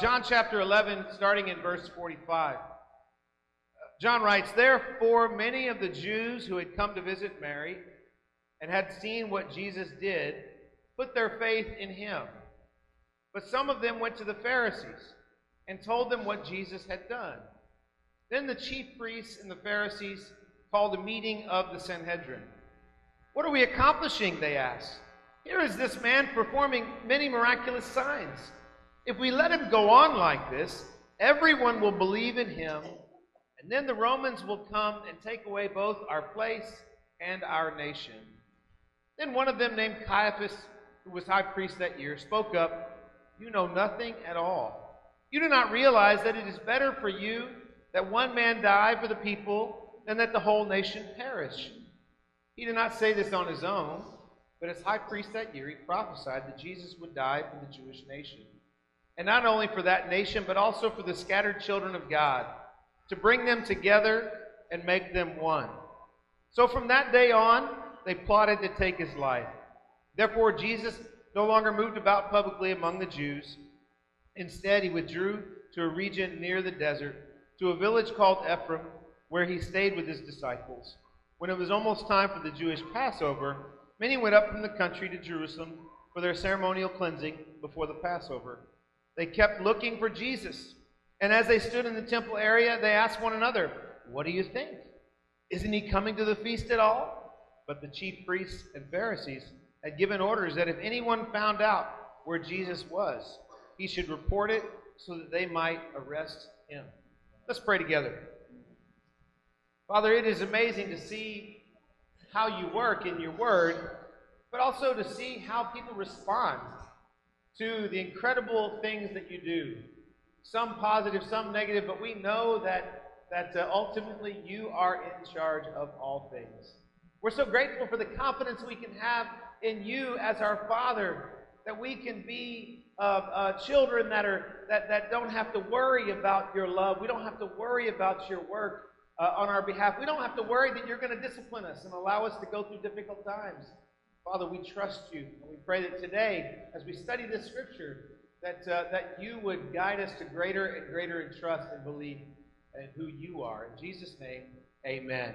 John chapter 11, starting in verse 45. John writes, Therefore, many of the Jews who had come to visit Mary and had seen what Jesus did put their faith in him. But some of them went to the Pharisees and told them what Jesus had done. Then the chief priests and the Pharisees called a meeting of the Sanhedrin. What are we accomplishing? They asked. Here is this man performing many miraculous signs. If we let him go on like this, everyone will believe in him, and then the Romans will come and take away both our place and our nation. Then one of them, named Caiaphas, who was high priest that year, spoke up You know nothing at all. You do not realize that it is better for you that one man die for the people than that the whole nation perish. He did not say this on his own, but as high priest that year, he prophesied that Jesus would die for the Jewish nation and not only for that nation, but also for the scattered children of God, to bring them together and make them one. So from that day on, they plotted to take his life. Therefore, Jesus no longer moved about publicly among the Jews. Instead, he withdrew to a region near the desert, to a village called Ephraim, where he stayed with his disciples. When it was almost time for the Jewish Passover, many went up from the country to Jerusalem for their ceremonial cleansing before the Passover. They kept looking for Jesus. And as they stood in the temple area, they asked one another, What do you think? Isn't he coming to the feast at all? But the chief priests and Pharisees had given orders that if anyone found out where Jesus was, he should report it so that they might arrest him. Let's pray together. Father, it is amazing to see how you work in your word, but also to see how people respond to the incredible things that you do. Some positive, some negative, but we know that, that uh, ultimately you are in charge of all things. We're so grateful for the confidence we can have in you as our Father, that we can be uh, uh, children that, are, that, that don't have to worry about your love. We don't have to worry about your work uh, on our behalf. We don't have to worry that you're going to discipline us and allow us to go through difficult times. Father, we trust you. And we pray that today, as we study this scripture, that, uh, that you would guide us to greater and greater in trust and belief in who you are. In Jesus' name, amen.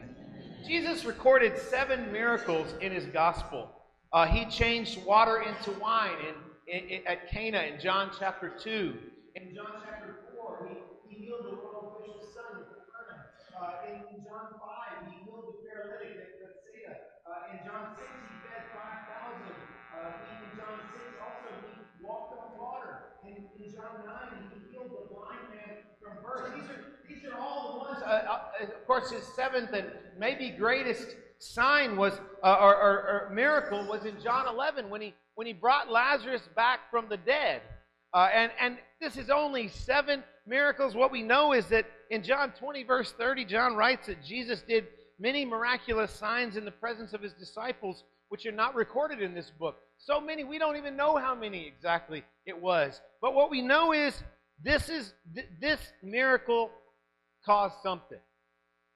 Jesus recorded seven miracles in his gospel. Uh, he changed water into wine in, in, in, at Cana in John chapter 2. In John chapter 4, he, he healed the royal fish's son uh, in John 5, he healed the paralytic at Bethsaida. Uh, in John 6, he uh, in John 6 also, he walked on water. In, in John 9, he healed the blind man from birth. These are, these are all the ones, uh, uh, of course, his seventh and maybe greatest sign was, uh, or, or, or, miracle was in John 11 when he, when he brought Lazarus back from the dead. Uh, and, and this is only seven miracles. What we know is that in John 20, verse 30, John writes that Jesus did many miraculous signs in the presence of his disciples which are not recorded in this book. So many, we don't even know how many exactly it was. But what we know is this is th- this miracle caused something.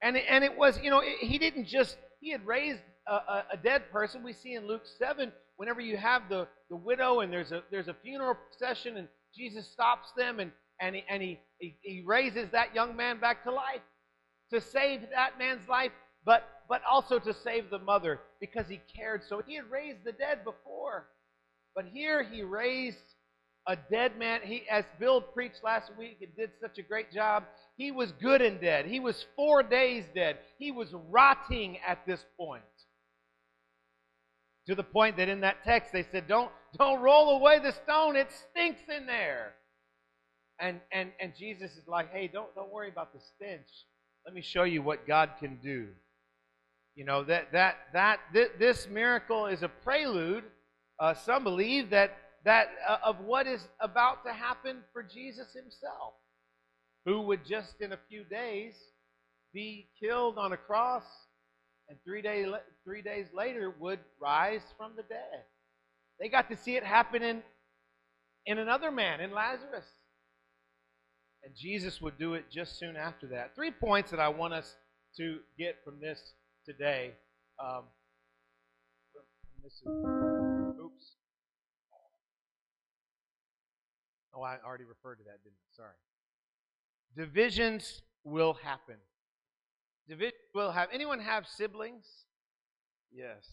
And it, and it was, you know, it, he didn't just, he had raised a, a, a, dead person. We see in Luke 7, whenever you have the, the widow and there's a, there's a funeral procession and Jesus stops them and, and, he, and he, he, he raises that young man back to life to save that man's life. But but also to save the mother because he cared so. He had raised the dead before, but here he raised a dead man. He, as Bill preached last week and did such a great job, he was good and dead. He was four days dead. He was rotting at this point. To the point that in that text they said, Don't, don't roll away the stone, it stinks in there. And, and, and Jesus is like, Hey, don't, don't worry about the stench. Let me show you what God can do. You know that that that this miracle is a prelude. Uh, some believe that that uh, of what is about to happen for Jesus Himself, who would just in a few days be killed on a cross, and three days three days later would rise from the dead. They got to see it happen in in another man, in Lazarus. And Jesus would do it just soon after that. Three points that I want us to get from this today. Um, Oh, I already referred to that, didn't I? Sorry. Divisions will happen. Division will have. Anyone have siblings? Yes.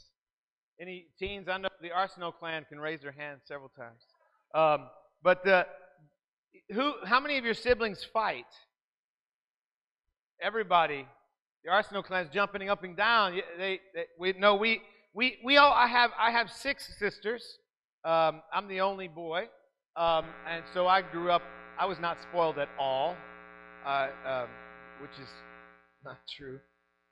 Any teens? I know the Arsenal clan can raise their hand several times. Um, but the, who? How many of your siblings fight? Everybody. The Arsenal clan's jumping up and down. They, they we no we we we all. I have I have six sisters. Um, I'm the only boy, um, and so I grew up. I was not spoiled at all, uh, um, which is not true.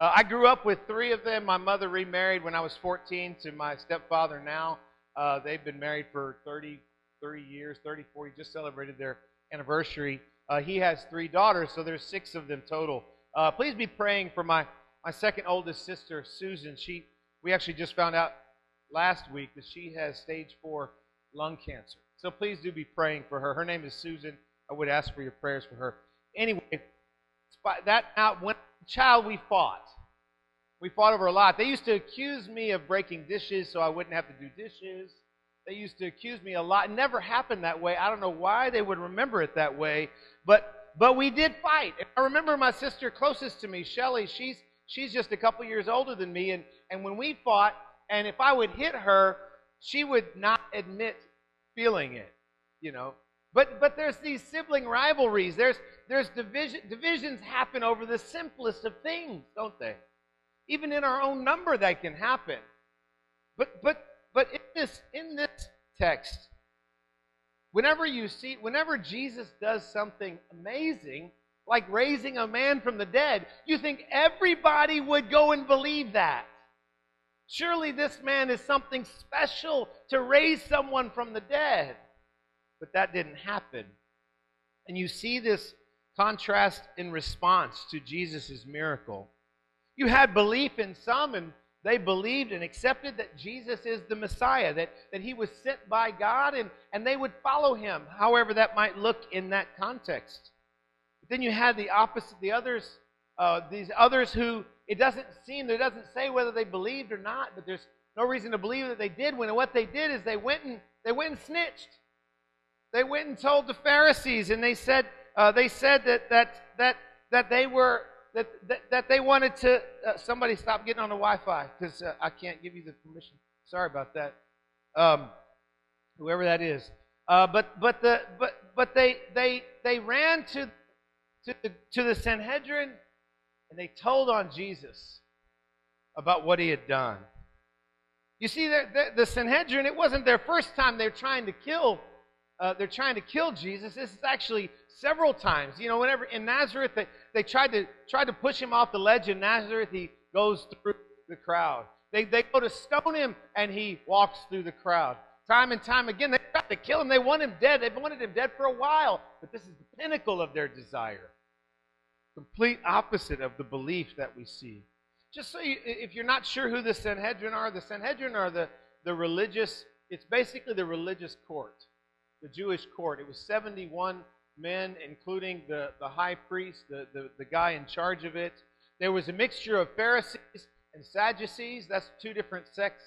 Uh, I grew up with three of them. My mother remarried when I was 14 to my stepfather now. Uh, they've been married for 30, 30 years, 34. He just celebrated their anniversary. Uh, he has three daughters, so there's six of them total. Uh, please be praying for my, my second oldest sister, Susan. She we actually just found out last week that she has stage four lung cancer. So please do be praying for her. Her name is Susan. I would ask for your prayers for her. Anyway, that out when child we fought. We fought over a lot. They used to accuse me of breaking dishes so I wouldn't have to do dishes. They used to accuse me a lot. It never happened that way. I don't know why they would remember it that way, but but we did fight. I remember my sister closest to me, Shelly. She's she's just a couple years older than me, and and when we fought, and if I would hit her, she would not admit feeling it, you know. But but there's these sibling rivalries. There's there's division divisions happen over the simplest of things, don't they? Even in our own number that can happen. But but but in this in this text, whenever you see whenever Jesus does something amazing, like raising a man from the dead, you think everybody would go and believe that. Surely this man is something special to raise someone from the dead. But that didn't happen. And you see this contrast in response to Jesus' miracle. You had belief in some, and they believed and accepted that Jesus is the Messiah, that, that he was sent by God, and, and they would follow him, however that might look in that context. But then you had the opposite, the others, uh, these others who it doesn't seem, it doesn't say whether they believed or not, but there's no reason to believe that they did. When what they did is they went and they went and snitched. They went and told the Pharisees, and they said uh, they said that that that that they were that that, that they wanted to. Uh, somebody stop getting on the Wi-Fi because uh, I can't give you the permission. Sorry about that. Um, whoever that is. Uh, but but the but but they they they ran to to the, to the Sanhedrin and they told on Jesus about what he had done. You see, the, the Sanhedrin, it wasn't their first time they're trying to kill uh, they're trying to kill Jesus. This is actually several times. You know, whenever in Nazareth they, they tried to tried to push him off the ledge in Nazareth, he goes through the crowd. They they go to stone him and he walks through the crowd. Time and time again, they tried to kill him. They want him dead. They've wanted him dead for a while. But this is the pinnacle of their desire. Complete opposite of the belief that we see. Just so you, if you're not sure who the Sanhedrin are, the Sanhedrin are the, the religious, it's basically the religious court the Jewish court. It was 71 men, including the, the high priest, the, the, the guy in charge of it. There was a mixture of Pharisees and Sadducees. That's two different sects,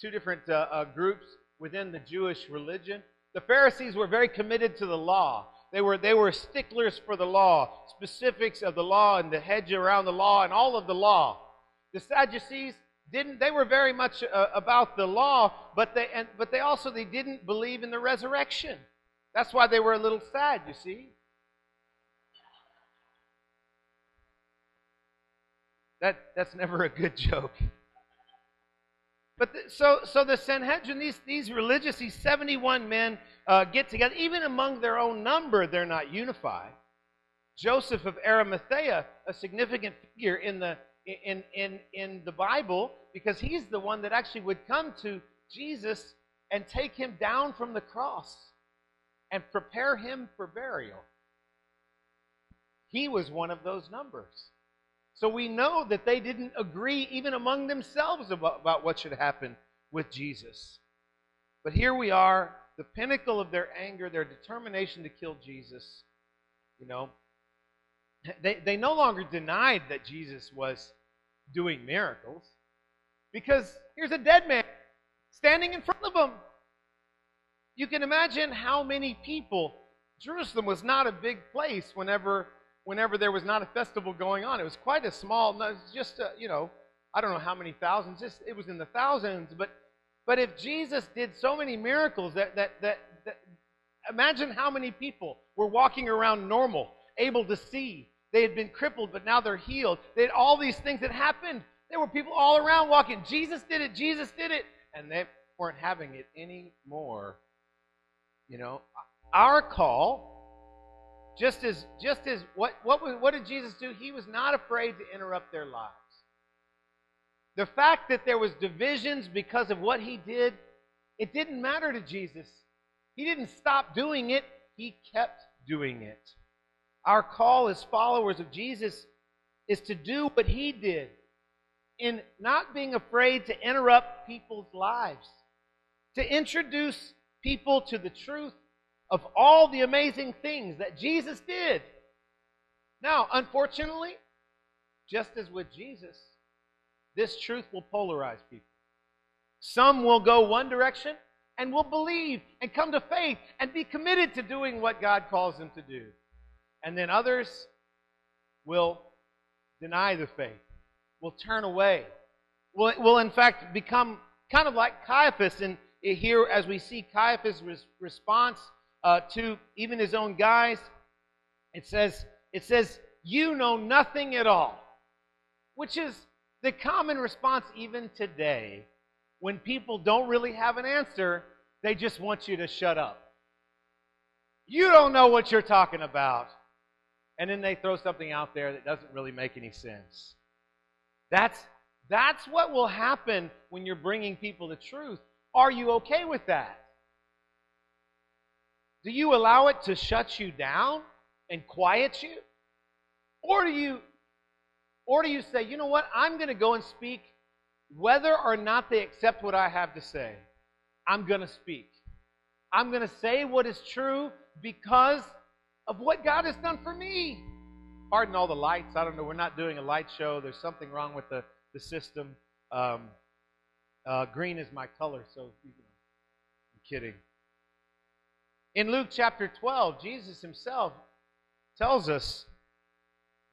two different uh, uh, groups within the Jewish religion. The Pharisees were very committed to the law. They were, they were sticklers for the law, specifics of the law and the hedge around the law and all of the law. The Sadducees, didn't they were very much uh, about the law but they and, but they also they didn't believe in the resurrection. That's why they were a little sad you see. That that's never a good joke but the, so so the sanhedrin these these religious these 71 men uh, get together even among their own number they're not unified joseph of arimathea a significant figure in the in, in, in the Bible because he's the one that actually would come to Jesus and take him down from the cross and prepare him for burial. He was one of those numbers. So we know that they didn't agree even among themselves about, about what should happen with Jesus. But here we are, the pinnacle of their anger, their determination to kill Jesus. You know, they, they no longer denied that Jesus was doing miracles because here's a dead man standing in front of them. You can imagine how many people Jerusalem was not a big place whenever whenever there was not a festival going on. It was quite a small, just a, you know, I don't know how many thousands. Just it was in the thousands. But but if Jesus did so many miracles that that that, that imagine how many people were walking around normal, able to see. They had been crippled, but now they're healed. They had all these things that happened. There were people all around walking. Jesus did it. Jesus did it, and they weren't having it anymore. You know, our call, just as just as what what what did Jesus do? He was not afraid to interrupt their lives. The fact that there was divisions because of what he did, it didn't matter to Jesus. He didn't stop doing it, he kept doing it. Our call as followers of Jesus is to do what he did in not being afraid to interrupt people's lives, to introduce people to the truth of all the amazing things that Jesus did. Now, unfortunately, just as with Jesus, this truth will polarize people. Some will go one direction and will believe and come to faith and be committed to doing what God calls them to do. And then others will deny the faith, will turn away, will, will in fact become kind of like Caiaphas. And here, as we see Caiaphas' response uh, to even his own guys, it says, it says, You know nothing at all, which is the common response even today when people don't really have an answer, they just want you to shut up. You don't know what you're talking about. And then they throw something out there that doesn't really make any sense. That's, that's what will happen when you're bringing people the truth. Are you okay with that? Do you allow it to shut you down and quiet you? Or do you or do you say, you know what, I'm going to go and speak whether or not they accept what I have to say? I'm going to speak. I'm going to say what is true because of what God has done for me. Pardon all the lights. I don't know. We're not doing a light show. There's something wrong with the, the system. Um, uh, green is my color, so you know, I'm kidding. In Luke chapter 12, Jesus himself tells us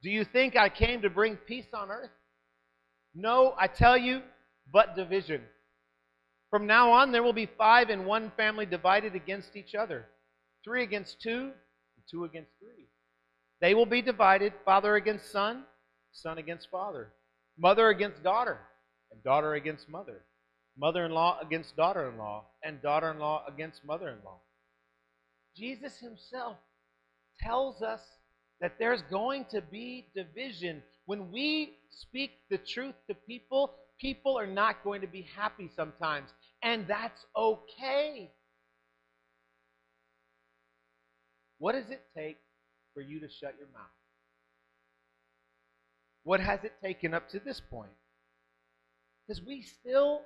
do you think I came to bring peace on earth? No, I tell you, but division. From now on, there will be five in one family divided against each other three against two, and two against three. They will be divided father against son, son against father, mother against daughter, and daughter against mother, mother in law against daughter in law, and daughter in law against mother in law. Jesus himself tells us that there's going to be division. When we speak the truth to people, people are not going to be happy sometimes. And that's okay. What does it take for you to shut your mouth? What has it taken up to this point? Because we still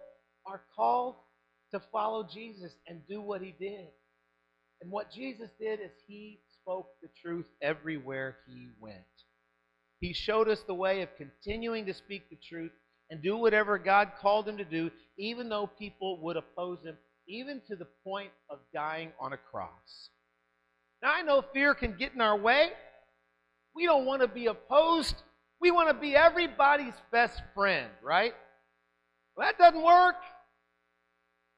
are called to follow Jesus and do what he did. And what Jesus did is he spoke the truth everywhere he went. He showed us the way of continuing to speak the truth and do whatever God called him to do, even though people would oppose him, even to the point of dying on a cross. Now, I know fear can get in our way. We don't want to be opposed. We want to be everybody's best friend, right? Well, that doesn't work.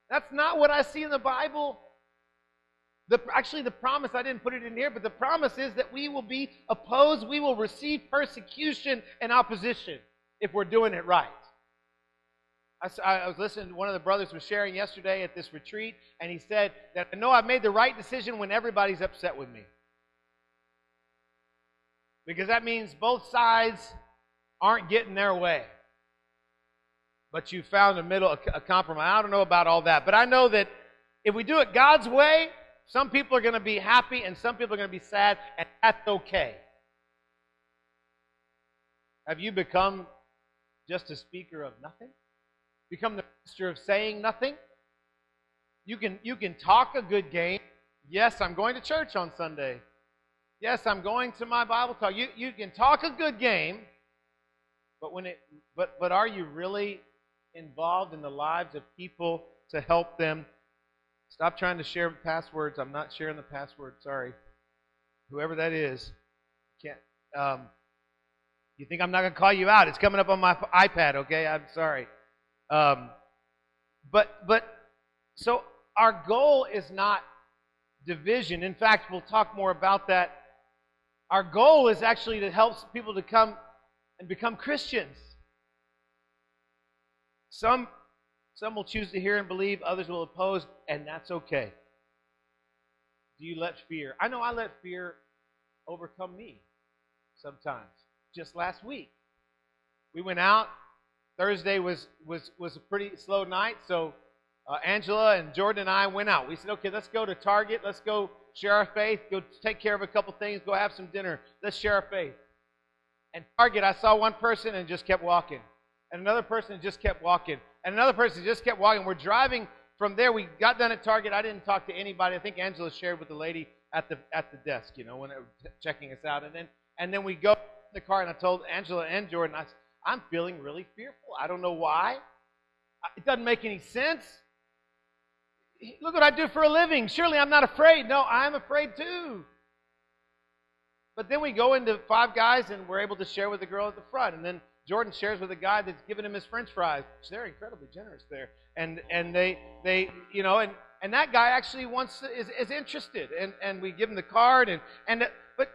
That's not what I see in the Bible. The, actually, the promise, I didn't put it in here, but the promise is that we will be opposed, we will receive persecution and opposition if we're doing it right. I, I was listening, to one of the brothers was sharing yesterday at this retreat, and he said that I know I've made the right decision when everybody's upset with me. Because that means both sides aren't getting their way. But you found a middle, a compromise. I don't know about all that, but I know that if we do it God's way, some people are going to be happy and some people are going to be sad, and that's okay. Have you become just a speaker of nothing? Become the master of saying nothing? You can, you can talk a good game. Yes, I'm going to church on Sunday. Yes, I'm going to my Bible talk. You, you can talk a good game, but when it but but are you really involved in the lives of people to help them Stop trying to share passwords. I'm not sharing the password. Sorry. whoever that is, can't. Um, you think I'm not going to call you out? It's coming up on my iPad. Okay, I'm sorry. Um, but but so our goal is not division. In fact, we'll talk more about that. Our goal is actually to help people to come and become Christians. Some some will choose to hear and believe, others will oppose, and that's okay. Do you let fear? I know I let fear overcome me sometimes. Just last week, we went out. Thursday was was was a pretty slow night, so uh, Angela and Jordan and I went out. We said, okay, let's go to Target. Let's go share our faith. Go take care of a couple things. Go have some dinner. Let's share our faith. And Target, I saw one person and just kept walking, and another person just kept walking, and another person just kept walking. We're driving from there. We got done at Target. I didn't talk to anybody. I think Angela shared with the lady at the at the desk, you know, when they were checking us out, and then and then we go in the car, and I told Angela and Jordan, I said, I'm feeling really fearful. I don't know why. It doesn't make any sense. Look what I do for a living. Surely I'm not afraid. No, I'm afraid too. But then we go into Five Guys and we're able to share with the girl at the front. And then Jordan shares with a guy that's giving him his french fries. They're incredibly generous there. And and they they you know and and that guy actually wants to, is is interested and and we give him the card and and uh, but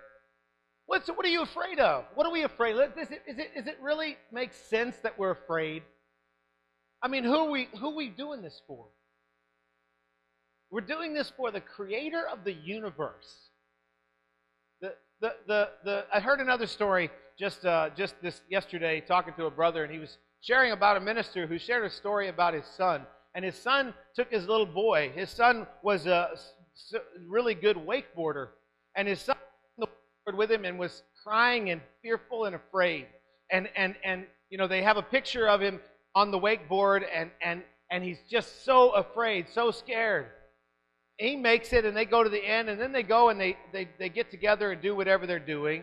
what's what are you afraid of? What are we afraid of? Is it is it is it really make sense that we're afraid? I mean, who are we who are we doing this for? We're doing this for the creator of the universe. The, the, the, the, I heard another story just, uh, just this yesterday talking to a brother, and he was sharing about a minister who shared a story about his son. And his son took his little boy. His son was a really good wakeboarder. And his son with him and was crying and fearful and afraid. And, and, and you know, they have a picture of him on the wakeboard, and, and, and he's just so afraid, so scared he makes it and they go to the end and then they go and they, they, they get together and do whatever they're doing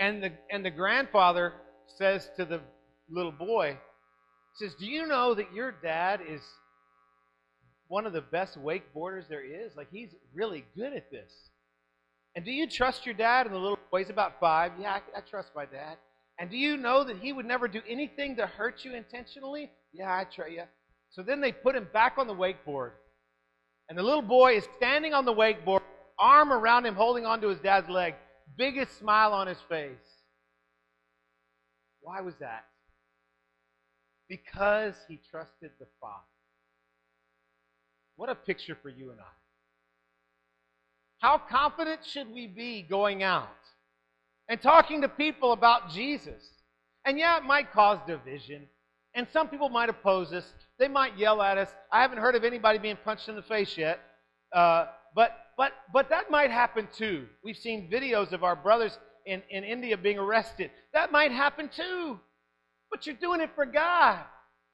and the and the grandfather says to the little boy says do you know that your dad is one of the best wakeboarders there is? Like he's really good at this. And do you trust your dad? And the little boy's about five. Yeah I, I trust my dad. And do you know that he would never do anything to hurt you intentionally? Yeah i trust you so then they put him back on the wakeboard. And the little boy is standing on the wakeboard, arm around him, holding onto his dad's leg, biggest smile on his face. Why was that? Because he trusted the Father. What a picture for you and I. How confident should we be going out and talking to people about Jesus? And yeah, it might cause division. And some people might oppose us. They might yell at us. I haven't heard of anybody being punched in the face yet. Uh, but, but, but that might happen too. We've seen videos of our brothers in, in India being arrested. That might happen too. But you're doing it for God.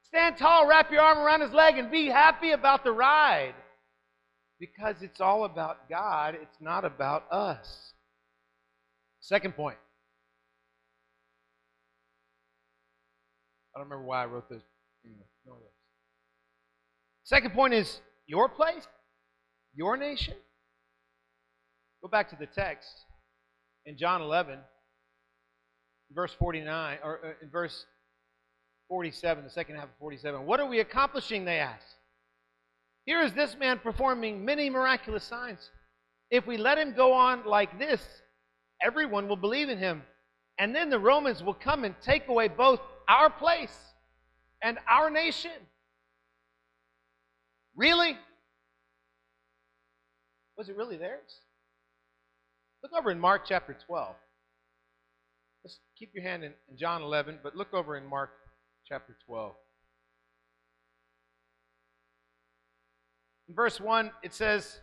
Stand tall, wrap your arm around his leg, and be happy about the ride. Because it's all about God, it's not about us. Second point I don't remember why I wrote this. Second point is your place, your nation. Go back to the text in John 11, verse 49, or uh, in verse 47, the second half of 47. What are we accomplishing? They ask. Here is this man performing many miraculous signs. If we let him go on like this, everyone will believe in him. And then the Romans will come and take away both our place and our nation. Really? Was it really theirs? Look over in Mark chapter 12. Let's keep your hand in, John 11, but look over in Mark chapter 12. In verse 1, it says,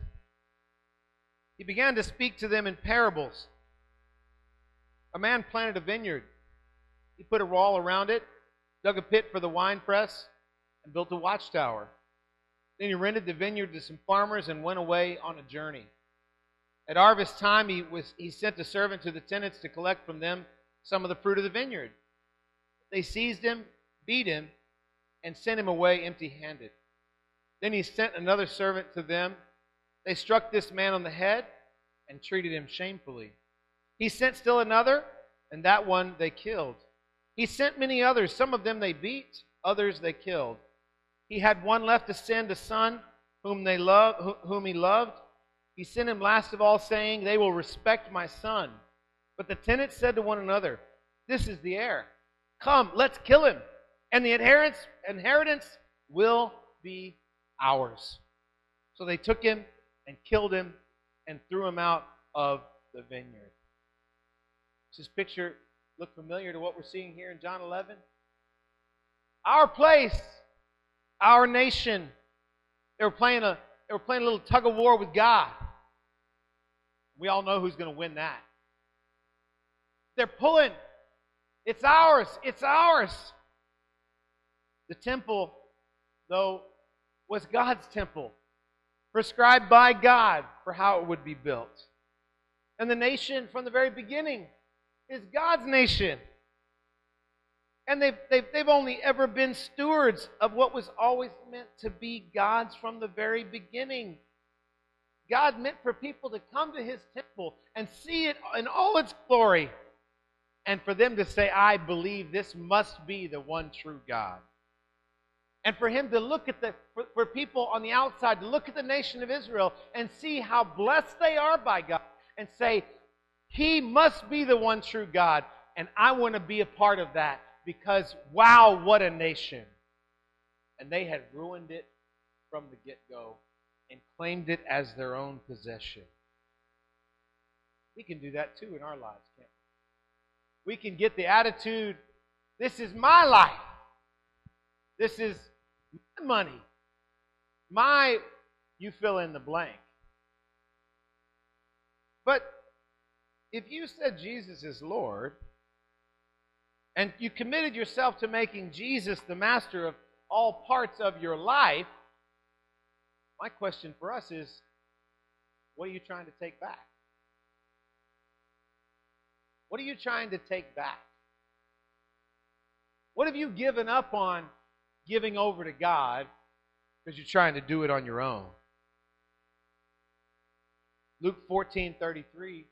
He began to speak to them in parables. A man planted a vineyard he put a wall around it, dug a pit for the wine press, and built a watchtower. Then he rented the vineyard to some farmers and went away on a journey. At harvest time, he, was, he sent a servant to the tenants to collect from them some of the fruit of the vineyard. They seized him, beat him, and sent him away empty handed. Then he sent another servant to them. They struck this man on the head, and treated him shamefully. He sent still another, and that one they killed. He sent many others. Some of them they beat, others they killed. He had one left to send a son whom they love, whom he loved. He sent him last of all, saying, They will respect my son. But the tenants said to one another, This is the heir. Come, let's kill him, and the inheritance, inheritance will be ours. So they took him and killed him and threw him out of the vineyard. Does this picture look familiar to what we're seeing here in John 11? Our place, our nation. They were playing a they were playing a little tug of war with God. We all know who's going to win that. They're pulling. It's ours. It's ours. The temple, though, was God's temple, prescribed by God for how it would be built. And the nation, from the very beginning, is God's nation. And they've, they've, they've only ever been stewards of what was always meant to be God's from the very beginning. God meant for people to come to his temple and see it in all its glory, and for them to say, I believe this must be the one true God. And for him to look at the, for, for people on the outside, to look at the nation of Israel and see how blessed they are by God, and say, He must be the one true God, and I want to be a part of that because, wow, what a nation. And they had ruined it from the get go and claimed it as their own possession. We can do that too in our lives, can't we? We can get the attitude this is my life, this is my money, my, you fill in the blank. But if you said Jesus is Lord, and you committed yourself to making Jesus the master of all parts of your life, my question for us is what are you trying to take back? What are you trying to take back? What have you given up on giving over to God because you're trying to do it on your own? Luke 14 33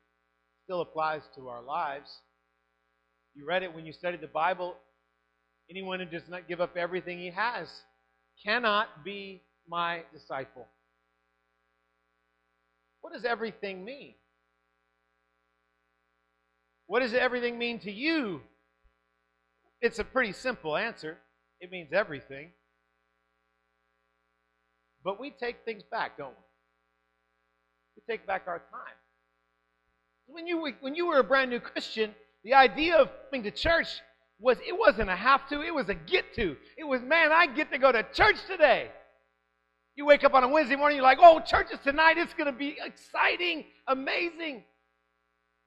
still applies to our lives. You read it when you studied the Bible. Anyone who does not give up everything he has cannot be my disciple. What does everything mean? What does everything mean to you? It's a pretty simple answer. It means everything. But we take things back, don't we? We take back our time. When you, when you were a brand new Christian, the idea of coming to church was it wasn't a have to, it was a get to. It was, man, I get to go to church today. You wake up on a Wednesday morning, you're like, oh, church is tonight. It's going to be exciting, amazing.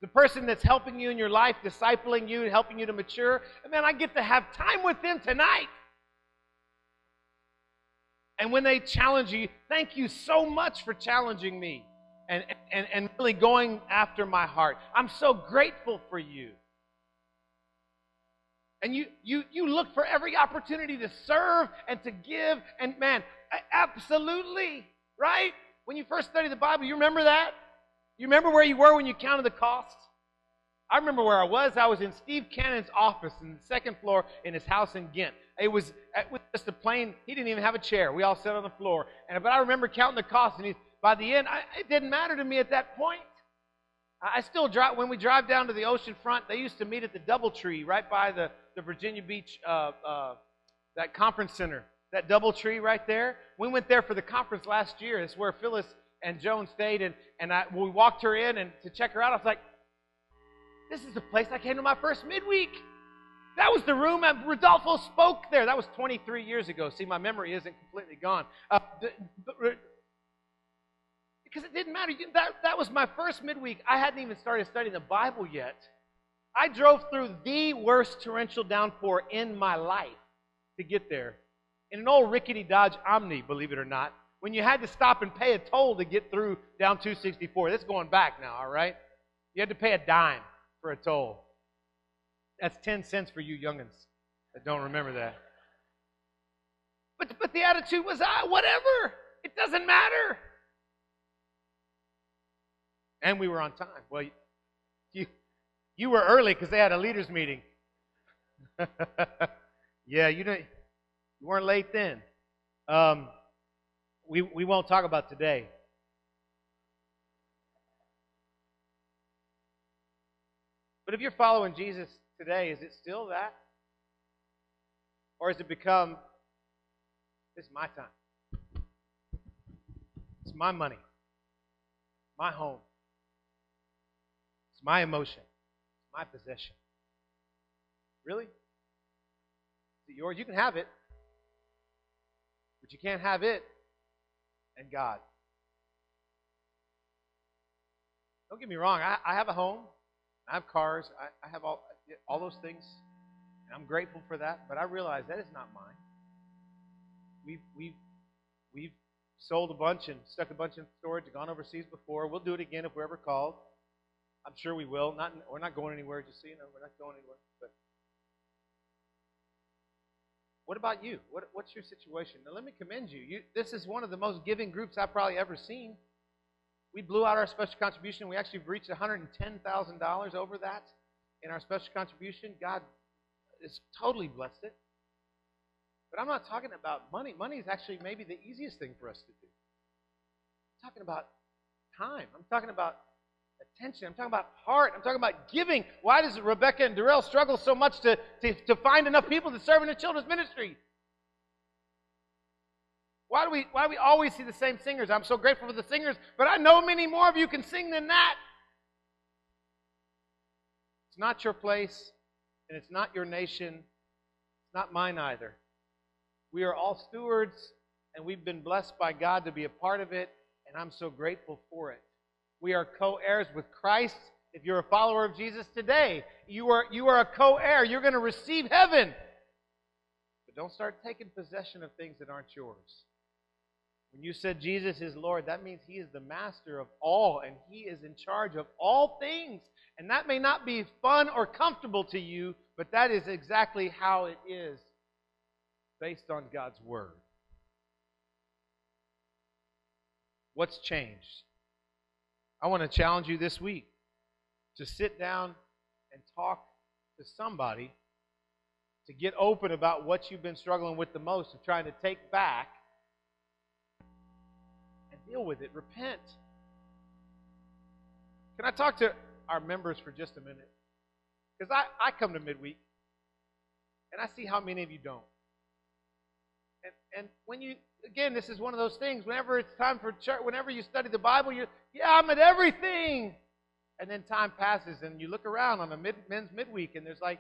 The person that's helping you in your life, discipling you, helping you to mature, and man, I get to have time with them tonight. And when they challenge you, thank you so much for challenging me and, and, and really going after my heart. I'm so grateful for you. And you, you, you look for every opportunity to serve and to give. And man, absolutely, right? When you first studied the Bible, you remember that? You remember where you were when you counted the cost? I remember where I was. I was in Steve Cannon's office in the second floor in his house in Ghent. It was, it was just a plain, he didn't even have a chair. We all sat on the floor. And, but I remember counting the cost, and he, by the end, I, it didn't matter to me at that point. I still drive, when we drive down to the ocean front, they used to meet at the Doubletree right by the, the Virginia Beach, uh, uh, that conference center, that Doubletree right there. We went there for the conference last year. It's where Phyllis and Joan stayed, and, and I, we walked her in and to check her out. I was like, this is the place I came to my first midweek. That was the room and Rodolfo spoke there. That was 23 years ago. See, my memory isn't completely gone. Uh, because it didn't matter. That, that was my first midweek. I hadn't even started studying the Bible yet. I drove through the worst torrential downpour in my life to get there. In an old rickety Dodge Omni, believe it or not, when you had to stop and pay a toll to get through down 264. That's going back now, all right? You had to pay a dime for a toll. That's 10 cents for you youngins that don't remember that. But, but the attitude was, ah, whatever. It doesn't matter. And we were on time. Well, you were early because they had a leaders meeting. yeah, you didn't. You weren't late then. Um, we we won't talk about today. But if you're following Jesus today, is it still that? Or has it become, this is my time? It's my money, my home, it's my emotion, my possession. Really? Is it yours? You can have it, but you can't have it and God. Don't get me wrong, I, I have a home. I have cars. I, I have all, all those things. And I'm grateful for that, but I realize that is not mine. We've, we've, we've sold a bunch and stuck a bunch in storage gone overseas before. We'll do it again if we're ever called. I'm sure we will. Not, we're not going anywhere, just so you know. We're not going anywhere. But what about you? What, what's your situation? Now, let me commend you. you. This is one of the most giving groups I've probably ever seen. We blew out our special contribution. We actually reached $110,000 over that in our special contribution. God has totally blessed it. But I'm not talking about money. Money is actually maybe the easiest thing for us to do. I'm talking about time. I'm talking about attention. I'm talking about heart. I'm talking about giving. Why does Rebecca and Darrell struggle so much to, to, to find enough people to serve in the children's ministry? Why do we why do we always see the same singers? I'm so grateful for the singers, but I know many more of you can sing than that. It's not your place, and it's not your nation. It's not mine either. We are all stewards, and we've been blessed by God to be a part of it, and I'm so grateful for it. We are co-heirs with Christ. If you're a follower of Jesus today, you are you are a co-heir. You're going to receive heaven. But don't start taking possession of things that aren't yours. When you said Jesus is Lord, that means He is the master of all and He is in charge of all things. And that may not be fun or comfortable to you, but that is exactly how it is based on God's Word. What's changed? I want to challenge you this week to sit down and talk to somebody to get open about what you've been struggling with the most and trying to take back and Deal with it. Repent. Can I talk to our members for just a minute? Because I, I come to midweek and I see how many of you don't. And, and when you, again, this is one of those things, whenever it's time for church, whenever you study the Bible, you yeah, I'm at everything. And then time passes and you look around on a mid, men's midweek and there's like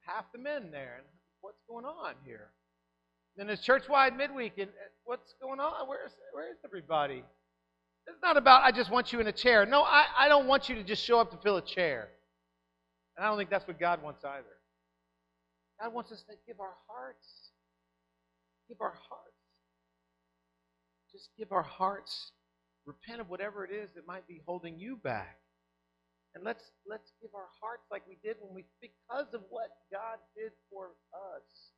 half the men there. And what's going on here? Then it's church-wide midweek, and uh, what's going on? Where's where's everybody? It's not about I just want you in a chair. No, I, I don't want you to just show up to fill a chair. And I don't think that's what God wants either. God wants us to give our hearts. Give our hearts. Just give our hearts. Repent of whatever it is that might be holding you back. And let's let's give our hearts like we did when we because of what God did for us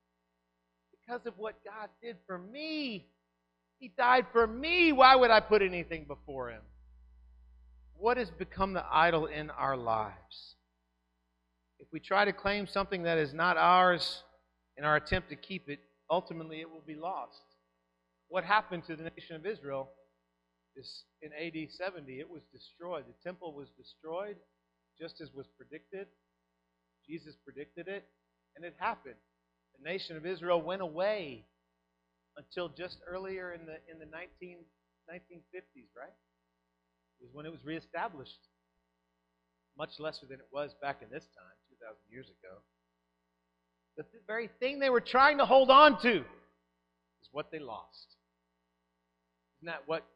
because of what God did for me. He died for me. Why would I put anything before him? What has become the idol in our lives? If we try to claim something that is not ours in our attempt to keep it, ultimately it will be lost. What happened to the nation of Israel is in AD 70, it was destroyed. The temple was destroyed just as was predicted. Jesus predicted it, and it happened the nation of Israel went away until just earlier in the in the 19, 1950s, right? It was when it was reestablished. Much lesser than it was back in this time, 2,000 years ago. The very thing they were trying to hold on to is what they lost. Isn't that what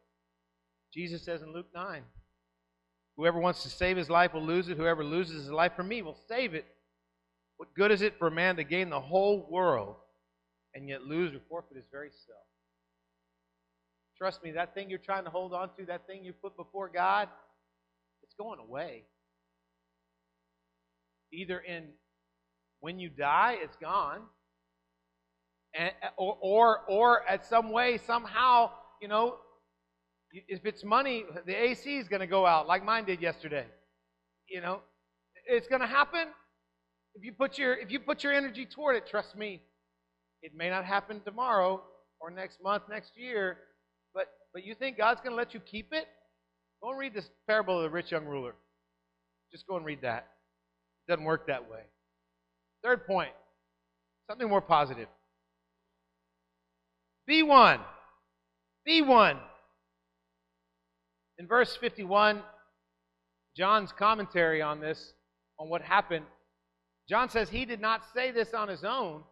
Jesus says in Luke 9? Whoever wants to save his life will lose it. Whoever loses his life for me will save it. What good is it for a man to gain the whole world and yet lose or forfeit his very self? Trust me, that thing you're trying to hold on to, that thing you put before God, it's going away. Either in when you die, it's gone, and, or, or, or at some way, somehow, you know, If it's money, the AC is going to go out like mine did yesterday. You know, it's going to happen. If you put your if you put your energy toward it, trust me, it may not happen tomorrow or next month, next year, but but you think God's going to let you keep it? Go and read this parable of the rich young ruler. Just go and read that. It doesn't work that way. Third point, something more positive. Be one. Be one. In verse 51, John's commentary on this, on what happened, John says he did not say this on his own,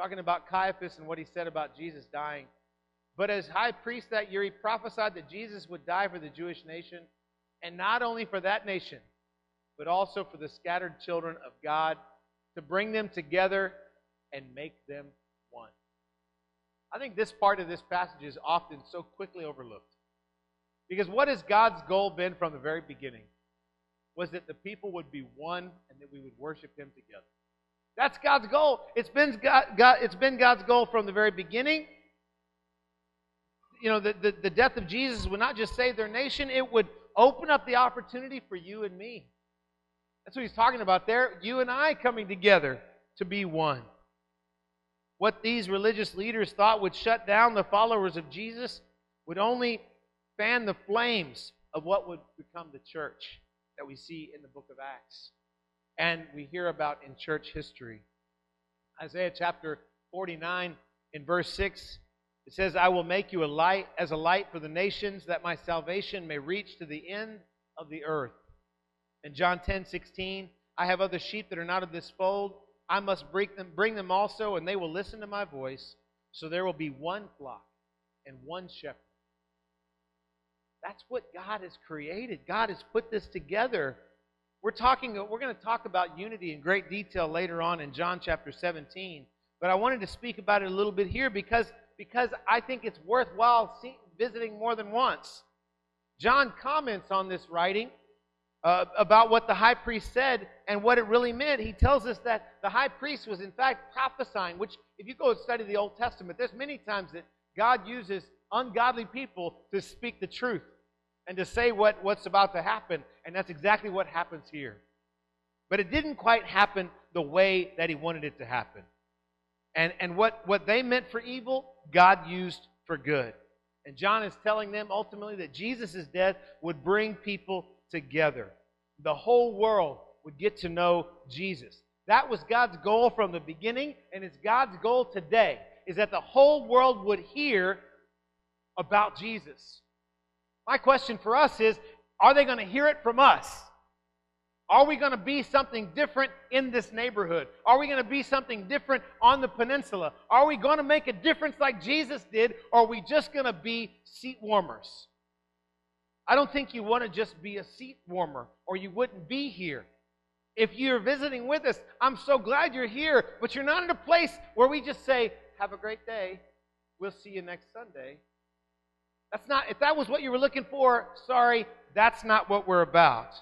talking about Caiaphas and what he said about Jesus dying. But as high priest that year, he prophesied that Jesus would die for the Jewish nation, and not only for that nation, but also for the scattered children of God, to bring them together and make them one. I think this part of this passage is often so quickly overlooked. Because what has God's goal been from the very beginning? Was that the people would be one and that we would worship Him together. That's God's goal. It's been, God, God, it's been God's goal from the very beginning. You know, the, the, the death of Jesus would not just save their nation, it would open up the opportunity for you and me. That's what he's talking about there. You and I coming together to be one. What these religious leaders thought would shut down the followers of Jesus would only fan the flames of what would become the church that we see in the book of Acts and we hear about in church history. Isaiah chapter 49 in verse 6 it says I will make you a light as a light for the nations that my salvation may reach to the end of the earth. In John 10:16 I have other sheep that are not of this fold I must bring them bring them also and they will listen to my voice so there will be one flock and one shepherd. That's what God has created. God has put this together. We're talking we're going to talk about unity in great detail later on in John chapter 17, but I wanted to speak about it a little bit here because because I think it's worthwhile see, visiting more than once. John comments on this writing uh, about what the high priest said and what it really meant. He tells us that the high priest was in fact prophesying, which if you go and study the Old Testament, there's many times that God uses ungodly people to speak the truth and to say what, what's about to happen. And that's exactly what happens here. But it didn't quite happen the way that he wanted it to happen. And, and what, what they meant for evil, God used for good. And John is telling them ultimately that Jesus' death would bring people together. The whole world would get to know Jesus. That was God's goal from the beginning, and it's God's goal today, is that the whole world would hear about Jesus. My question for us is are they going to hear it from us? Are we going to be something different in this neighborhood? Are we going to be something different on the peninsula? Are we going to make a difference like Jesus did, or are we just going to be seat warmers? I don't think you want to just be a seat warmer, or you wouldn't be here. If you're visiting with us, I'm so glad you're here, but you're not in a place where we just say, Have a great day. We'll see you next Sunday. That's not, if that was what you were looking for, sorry, that's not what we're about.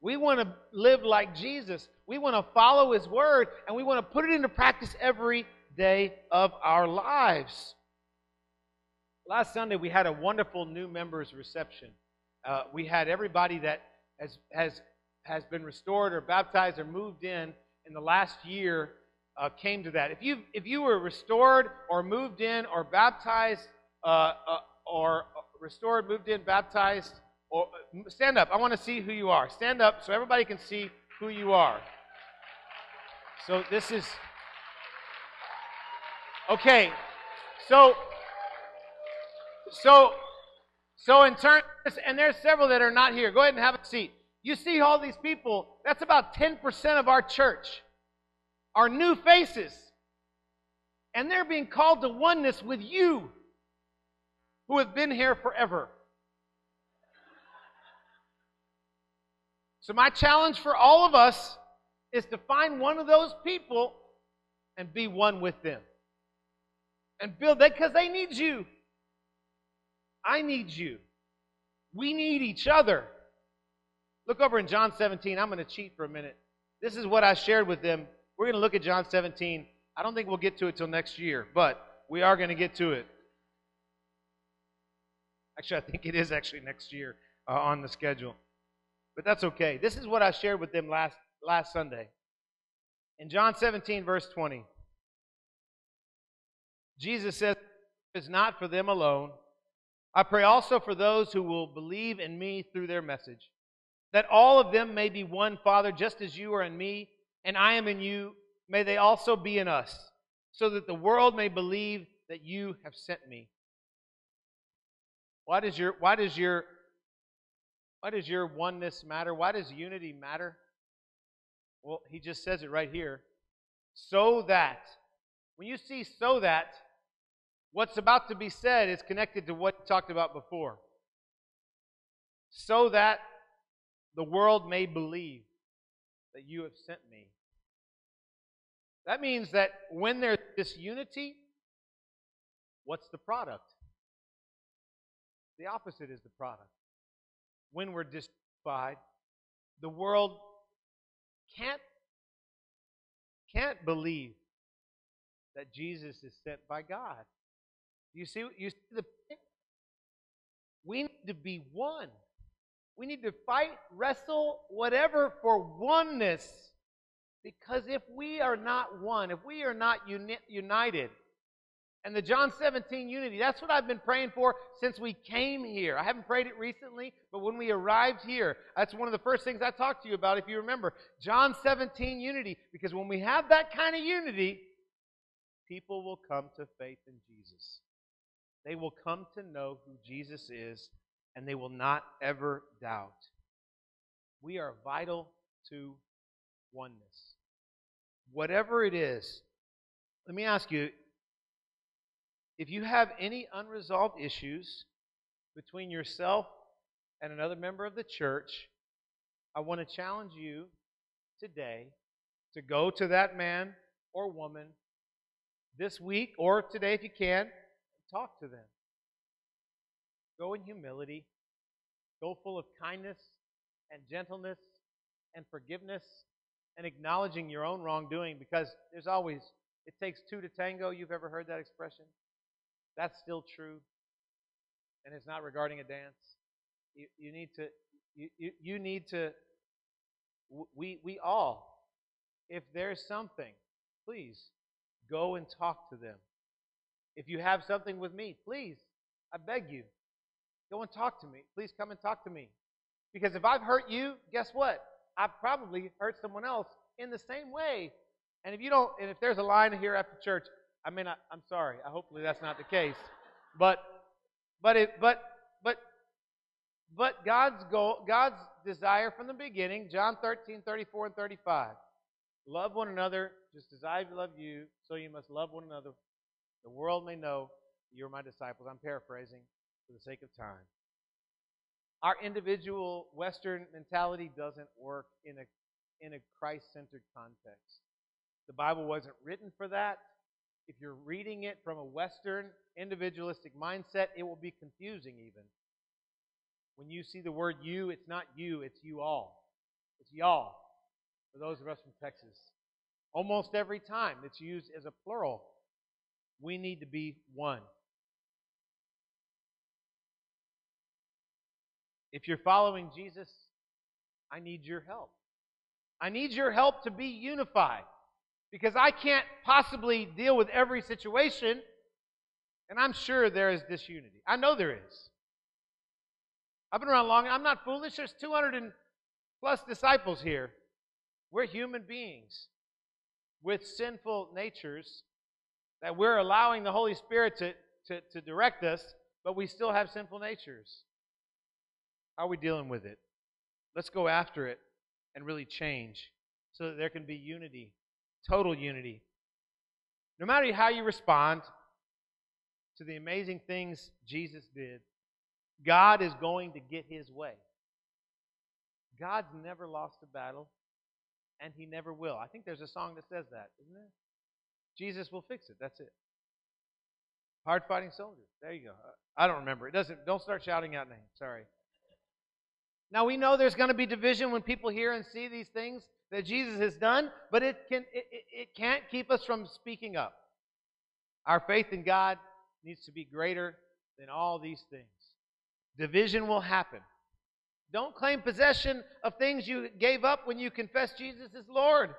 We want to live like Jesus. We want to follow His Word, and we want to put it into practice every day of our lives. Last Sunday, we had a wonderful new members reception. Uh, we had everybody that has, has, has been restored or baptized or moved in in the last year uh, came to that. If you, if you were restored or moved in or baptized uh, uh or restored, moved in, baptized, or stand up. I want to see who you are. Stand up so everybody can see who you are. So this is okay. So so so in turn and there's several that are not here. Go ahead and have a seat. You see all these people, that's about 10% of our church. Are new faces. And they're being called to oneness with you who have been here forever. So, my challenge for all of us is to find one of those people and be one with them. And build that because they need you. I need you. We need each other. Look over in John 17. I'm going to cheat for a minute. This is what I shared with them. We're going to look at John 17. I don't think we'll get to it till next year, but we are going to get to it. Actually, I think it is actually next year uh, on the schedule. But that's okay. This is what I shared with them last, last Sunday. In John 17, verse 20, Jesus says, It's not for them alone. I pray also for those who will believe in me through their message, that all of them may be one, Father, just as you are in me, and I am in you. May they also be in us, so that the world may believe that you have sent me. Why does your why does your why does your oneness matter? Why does unity matter? Well, he just says it right here. So that when you see so that what's about to be said is connected to what he talked about before. So that the world may believe that you have sent me. That means that when there's this unity, what's the product? The opposite is the product. When we're dissatisfied, the world can't can't believe that Jesus is sent by God. You see, you see the we need to be one. We need to fight, wrestle, whatever for oneness. Because if we are not one, if we are not uni- united, and the John 17 unity, that's what I've been praying for since we came here. I haven't prayed it recently, but when we arrived here, that's one of the first things I talked to you about, if you remember. John 17 unity. Because when we have that kind of unity, people will come to faith in Jesus. They will come to know who Jesus is and they will not ever doubt. We are vital to oneness. Whatever it is, let me ask you if you have any unresolved issues between yourself and another member of the church, I want to challenge you today to go to that man or woman this week or today if you can, talk to them. Go in humility. Go full of kindness and gentleness and forgiveness and acknowledging your own wrongdoing because there's always, it takes two to tango. You've ever heard that expression? That's still true. And it's not regarding a dance. You, you need to, you, you, you need to, we, we all, if there's something, please go and talk to them. If you have something with me, please, I beg you, Go and talk to me. Please come and talk to me. Because if I've hurt you, guess what? I've probably hurt someone else in the same way. And if you don't, and if there's a line here after church, I mean, I, I'm sorry. I Hopefully that's not the case. But, but it, but, but, but God's goal, God's desire from the beginning, John 13, 34 and 35. Love one another just as I love you, so you must love one another. The world may know you're my disciples. I'm paraphrasing for the sake of time. Our individual Western mentality doesn't work in a, in a Christ centered context. The Bible wasn't written for that. If you're reading it from a Western individualistic mindset, it will be confusing even. When you see the word you, it's not you, it's you all. It's y'all for those of us from Texas. Almost every time it's used as a plural. We need to be one. If you're following Jesus, I need your help. I need your help to be unified because I can't possibly deal with every situation, and I'm sure there is disunity. I know there is. I've been around long, I'm not foolish. There's 200 and plus disciples here. We're human beings with sinful natures that we're allowing the Holy Spirit to, to, to direct us, but we still have sinful natures. How are we dealing with it? Let's go after it and really change so that there can be unity, total unity. No matter how you respond to the amazing things Jesus did, God is going to get his way. God's never lost a battle, and he never will. I think there's a song that says that, isn't there? Jesus will fix it. That's it. Hard fighting soldiers. There you go. I don't remember. It doesn't. Don't start shouting out names. Sorry. Now we know there's going to be division when people hear and see these things that Jesus has done, but it can it, it can't keep us from speaking up. Our faith in God needs to be greater than all these things. division will happen. Don't claim possession of things you gave up when you confess Jesus as Lord.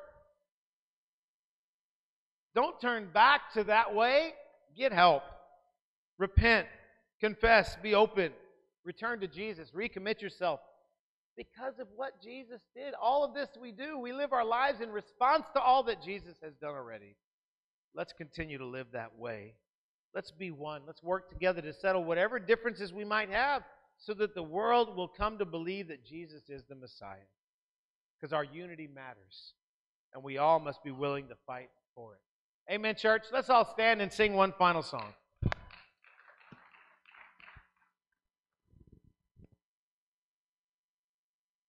Don't turn back to that way. Get help. Repent. Confess. Be open. Return to Jesus. Recommit yourself. Because of what Jesus did. All of this we do. We live our lives in response to all that Jesus has done already. Let's continue to live that way. Let's be one. Let's work together to settle whatever differences we might have so that the world will come to believe that Jesus is the Messiah. Because our unity matters. And we all must be willing to fight for it. Amen, church. Let's all stand and sing one final song.